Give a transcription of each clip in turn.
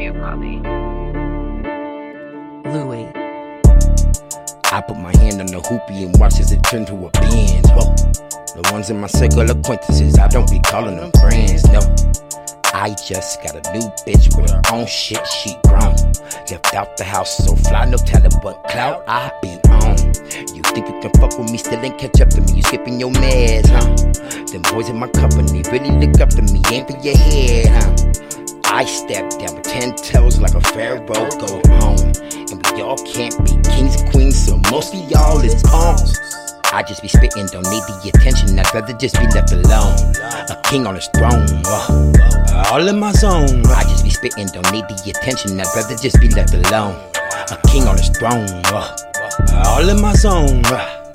you, Bobby. Louis. I put my hand on the hoopty and watch as it turn to a Benz. Whoa. The ones in my circle acquaintances, I don't be calling them friends, no. I just got a new bitch with her own shit, she grown. Left out the house, so fly, no telling what cloud I been on. You think you can fuck with me, still ain't catch up to me, you skipping your meds, huh? Them boys in my company really look up to me, aim for your head, huh? I step down with ten toes like a pharaoh, go home. And we all can't be kings and queens, so most of y'all is pawns. I just be spitting, don't need the attention, I'd rather just be left alone. A king on his throne, uh, all in my zone. I just be spitting, don't need the attention, I'd rather just be left alone. A king on his throne, uh, all in my zone. uh.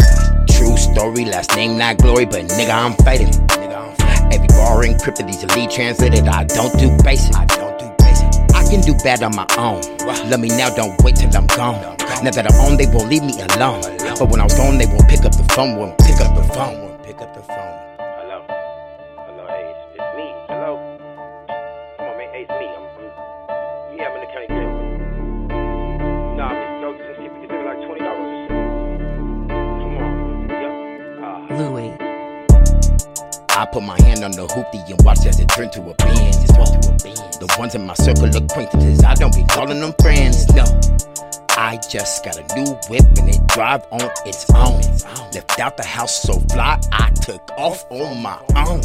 True story, last name not glory, but nigga I'm fighting. nigga, I'm fighting. Every bar encrypted, these elite translated. I don't do basic. I don't do basic. I can do bad on my own. Love me now, don't wait till I'm gone. Now that I'm on, they won't leave me alone. But when I'm gone, they won't pick up the phone. Won't pick up the phone. Won't pick up the phone. I put my hand on the hoopty and watch as it turn to a Benz. The ones in my circle acquaintances, I don't be calling them friends. No. I just got a new whip and it drive on its own. Left out the house so fly, I took off on my own.